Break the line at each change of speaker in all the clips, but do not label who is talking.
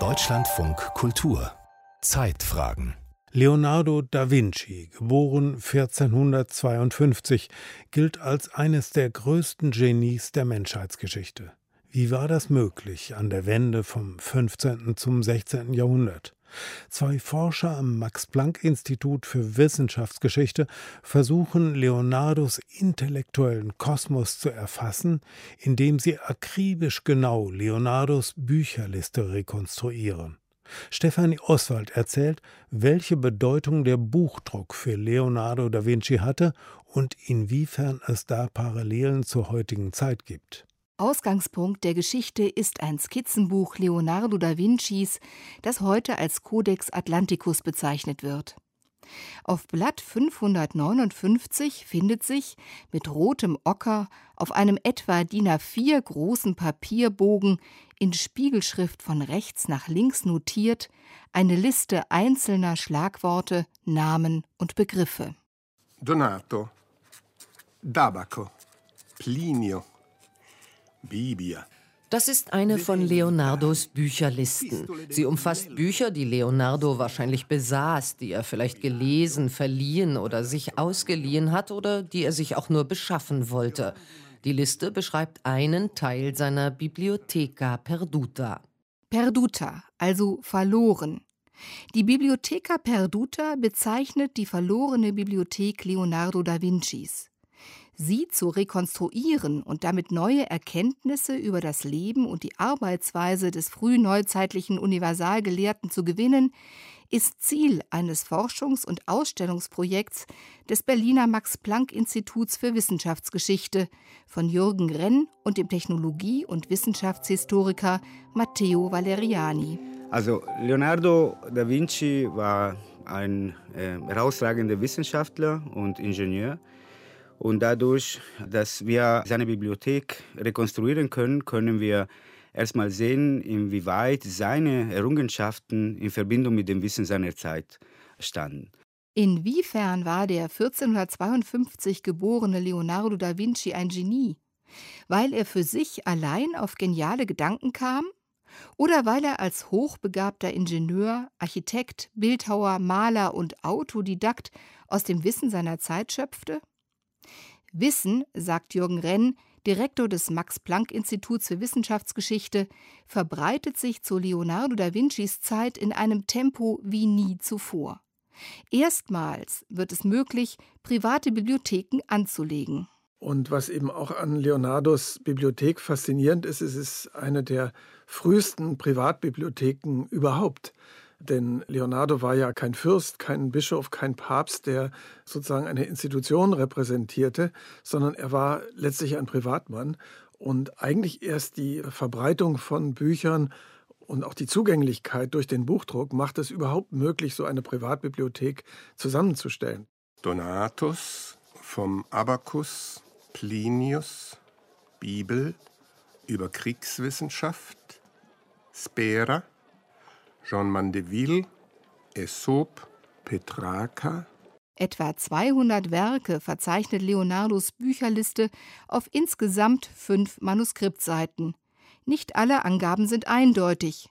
Deutschlandfunk Kultur Zeitfragen
Leonardo da Vinci, geboren 1452, gilt als eines der größten Genies der Menschheitsgeschichte. Wie war das möglich an der Wende vom 15. zum 16. Jahrhundert? Zwei Forscher am Max-Planck-Institut für Wissenschaftsgeschichte versuchen, Leonardos intellektuellen Kosmos zu erfassen, indem sie akribisch genau Leonardos Bücherliste rekonstruieren. Stefanie Oswald erzählt, welche Bedeutung der Buchdruck für Leonardo da Vinci hatte und inwiefern es da Parallelen zur heutigen Zeit gibt.
Ausgangspunkt der Geschichte ist ein Skizzenbuch Leonardo da Vincis, das heute als Codex Atlanticus bezeichnet wird. Auf Blatt 559 findet sich mit rotem Ocker auf einem etwa DIN A4 großen Papierbogen in Spiegelschrift von rechts nach links notiert eine Liste einzelner Schlagworte, Namen und Begriffe.
Donato, Dabaco, Plinio,
das ist eine von Leonardos Bücherlisten. Sie umfasst Bücher, die Leonardo wahrscheinlich besaß, die er vielleicht gelesen, verliehen oder sich ausgeliehen hat oder die er sich auch nur beschaffen wollte. Die Liste beschreibt einen Teil seiner Bibliotheca Perduta.
Perduta, also verloren. Die Bibliotheca Perduta bezeichnet die verlorene Bibliothek Leonardo da Vincis sie zu rekonstruieren und damit neue Erkenntnisse über das Leben und die Arbeitsweise des frühneuzeitlichen Universalgelehrten zu gewinnen, ist Ziel eines Forschungs- und Ausstellungsprojekts des Berliner Max-Planck-Instituts für Wissenschaftsgeschichte von Jürgen Renn und dem Technologie- und Wissenschaftshistoriker Matteo Valeriani.
Also Leonardo da Vinci war ein äh, herausragender Wissenschaftler und Ingenieur. Und dadurch, dass wir seine Bibliothek rekonstruieren können, können wir erstmal sehen, inwieweit seine Errungenschaften in Verbindung mit dem Wissen seiner Zeit standen.
Inwiefern war der 1452 geborene Leonardo da Vinci ein Genie? Weil er für sich allein auf geniale Gedanken kam? Oder weil er als hochbegabter Ingenieur, Architekt, Bildhauer, Maler und Autodidakt aus dem Wissen seiner Zeit schöpfte? Wissen, sagt Jürgen Renn, Direktor des Max-Planck-Instituts für Wissenschaftsgeschichte, verbreitet sich zu Leonardo da Vincis Zeit in einem Tempo wie nie zuvor. Erstmals wird es möglich, private Bibliotheken anzulegen.
Und was eben auch an Leonardos Bibliothek faszinierend ist, es ist eine der frühesten Privatbibliotheken überhaupt. Denn Leonardo war ja kein Fürst, kein Bischof, kein Papst, der sozusagen eine Institution repräsentierte, sondern er war letztlich ein Privatmann. Und eigentlich erst die Verbreitung von Büchern und auch die Zugänglichkeit durch den Buchdruck macht es überhaupt möglich, so eine Privatbibliothek zusammenzustellen.
Donatus vom Abacus, Plinius, Bibel über Kriegswissenschaft, Spera, Jean Mandeville, Aesop, Petrarca.
Etwa 200 Werke verzeichnet Leonardos Bücherliste auf insgesamt fünf Manuskriptseiten. Nicht alle Angaben sind eindeutig.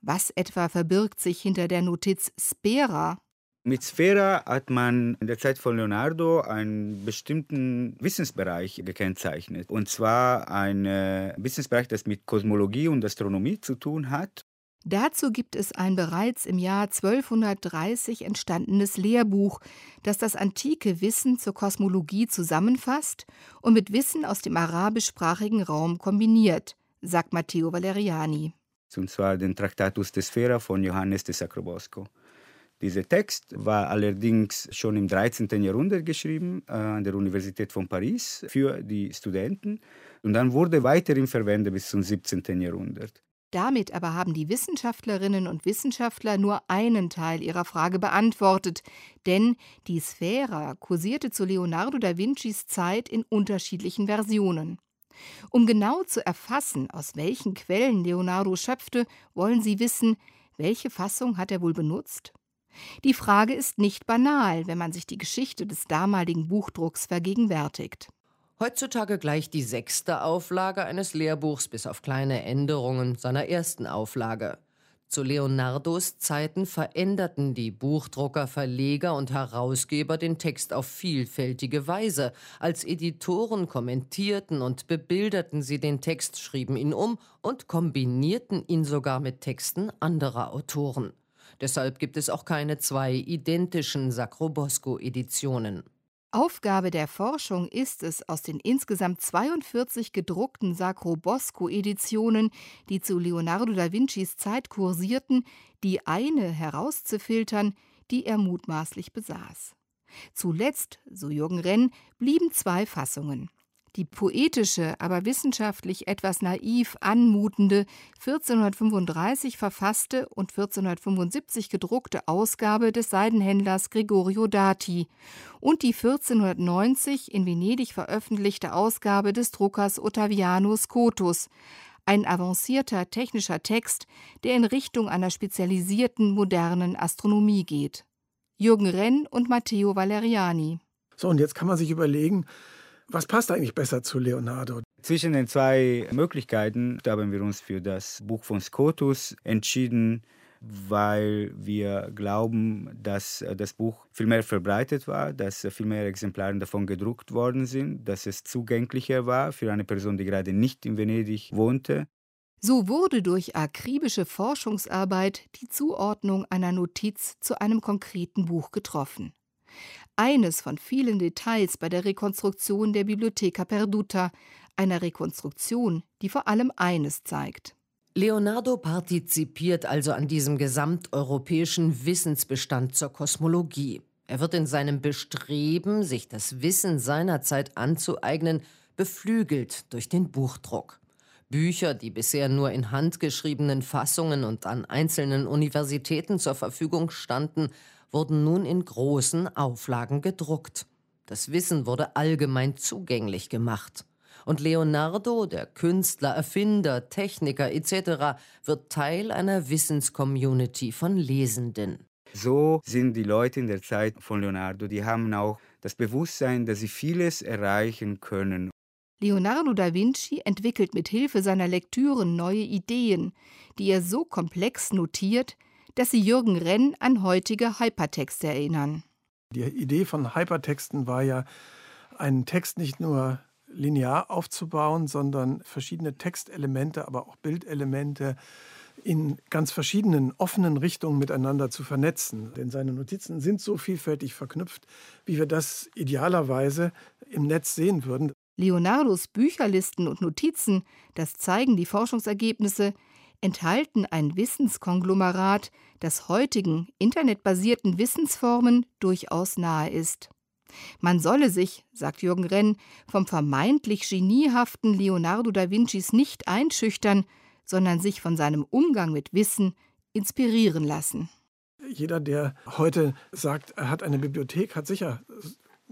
Was etwa verbirgt sich hinter der Notiz Spera?
Mit Sphära hat man in der Zeit von Leonardo einen bestimmten Wissensbereich gekennzeichnet. Und zwar einen Wissensbereich, das mit Kosmologie und Astronomie zu tun hat.
Dazu gibt es ein bereits im Jahr 1230 entstandenes Lehrbuch, das das antike Wissen zur Kosmologie zusammenfasst und mit Wissen aus dem arabischsprachigen Raum kombiniert, sagt Matteo Valeriani.
Und zwar den Tractatus de Sphera von Johannes de Sacrobosco. Dieser Text war allerdings schon im 13. Jahrhundert geschrieben äh, an der Universität von Paris für die Studenten und dann wurde weiterhin verwendet bis zum 17. Jahrhundert.
Damit aber haben die Wissenschaftlerinnen und Wissenschaftler nur einen Teil ihrer Frage beantwortet, denn die Sphära kursierte zu Leonardo da Vincis Zeit in unterschiedlichen Versionen. Um genau zu erfassen, aus welchen Quellen Leonardo schöpfte, wollen Sie wissen, welche Fassung hat er wohl benutzt? Die Frage ist nicht banal, wenn man sich die Geschichte des damaligen Buchdrucks vergegenwärtigt.
Heutzutage gleicht die sechste Auflage eines Lehrbuchs bis auf kleine Änderungen seiner ersten Auflage. Zu Leonardos Zeiten veränderten die Buchdrucker, Verleger und Herausgeber den Text auf vielfältige Weise. Als Editoren kommentierten und bebilderten sie den Text, schrieben ihn um und kombinierten ihn sogar mit Texten anderer Autoren. Deshalb gibt es auch keine zwei identischen Sacrobosco-Editionen.
Aufgabe der Forschung ist es, aus den insgesamt 42 gedruckten Sacrobosco-Editionen, die zu Leonardo da Vincis Zeit kursierten, die eine herauszufiltern, die er mutmaßlich besaß. Zuletzt, so Jürgen Renn, blieben zwei Fassungen. Die poetische, aber wissenschaftlich etwas naiv anmutende 1435 verfasste und 1475 gedruckte Ausgabe des Seidenhändlers Gregorio Dati und die 1490 in Venedig veröffentlichte Ausgabe des Druckers Ottaviano Scotus, ein avancierter technischer Text, der in Richtung einer spezialisierten modernen Astronomie geht. Jürgen Renn und Matteo Valeriani.
So, und jetzt kann man sich überlegen, was passt eigentlich besser zu Leonardo?
Zwischen den zwei Möglichkeiten haben wir uns für das Buch von Scotus entschieden, weil wir glauben, dass das Buch viel mehr verbreitet war, dass viel mehr Exemplare davon gedruckt worden sind, dass es zugänglicher war für eine Person, die gerade nicht in Venedig wohnte.
So wurde durch akribische Forschungsarbeit die Zuordnung einer Notiz zu einem konkreten Buch getroffen eines von vielen Details bei der Rekonstruktion der Bibliotheca Perduta, einer Rekonstruktion, die vor allem eines zeigt.
Leonardo partizipiert also an diesem gesamteuropäischen Wissensbestand zur Kosmologie. Er wird in seinem Bestreben, sich das Wissen seiner Zeit anzueignen, beflügelt durch den Buchdruck. Bücher, die bisher nur in handgeschriebenen Fassungen und an einzelnen Universitäten zur Verfügung standen, wurden nun in großen Auflagen gedruckt. Das Wissen wurde allgemein zugänglich gemacht. Und Leonardo, der Künstler, Erfinder, Techniker etc., wird Teil einer Wissenscommunity von Lesenden.
So sind die Leute in der Zeit von Leonardo, die haben auch das Bewusstsein, dass sie vieles erreichen können.
Leonardo da Vinci entwickelt mit Hilfe seiner Lektüren neue Ideen, die er so komplex notiert, dass sie Jürgen Renn an heutige Hypertexte erinnern.
Die Idee von Hypertexten war ja, einen Text nicht nur linear aufzubauen, sondern verschiedene Textelemente, aber auch Bildelemente in ganz verschiedenen offenen Richtungen miteinander zu vernetzen. Denn seine Notizen sind so vielfältig verknüpft, wie wir das idealerweise im Netz sehen würden.
Leonardos Bücherlisten und Notizen, das zeigen die Forschungsergebnisse, enthalten ein Wissenskonglomerat, das heutigen internetbasierten Wissensformen durchaus nahe ist. Man solle sich, sagt Jürgen Renn, vom vermeintlich geniehaften Leonardo da Vincis nicht einschüchtern, sondern sich von seinem Umgang mit Wissen inspirieren lassen.
Jeder, der heute sagt, er hat eine Bibliothek, hat sicher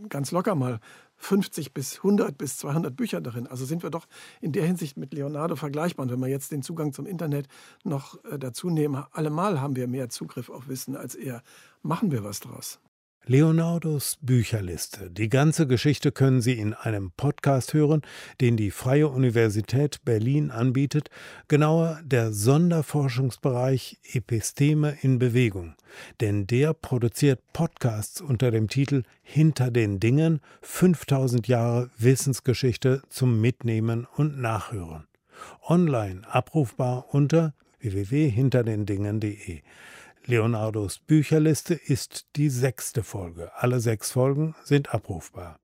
ganz locker mal 50 bis 100 bis 200 Bücher darin. Also sind wir doch in der Hinsicht mit Leonardo vergleichbar. Und wenn wir jetzt den Zugang zum Internet noch äh, dazu nehmen, allemal haben wir mehr Zugriff auf Wissen als er. Machen wir was draus.
Leonardos Bücherliste. Die ganze Geschichte können Sie in einem Podcast hören, den die Freie Universität Berlin anbietet, genauer der Sonderforschungsbereich Episteme in Bewegung. Denn der produziert Podcasts unter dem Titel Hinter den Dingen 5000 Jahre Wissensgeschichte zum Mitnehmen und Nachhören. Online abrufbar unter www.hinterdendingen.de. Leonardos Bücherliste ist die sechste Folge. Alle sechs Folgen sind abrufbar.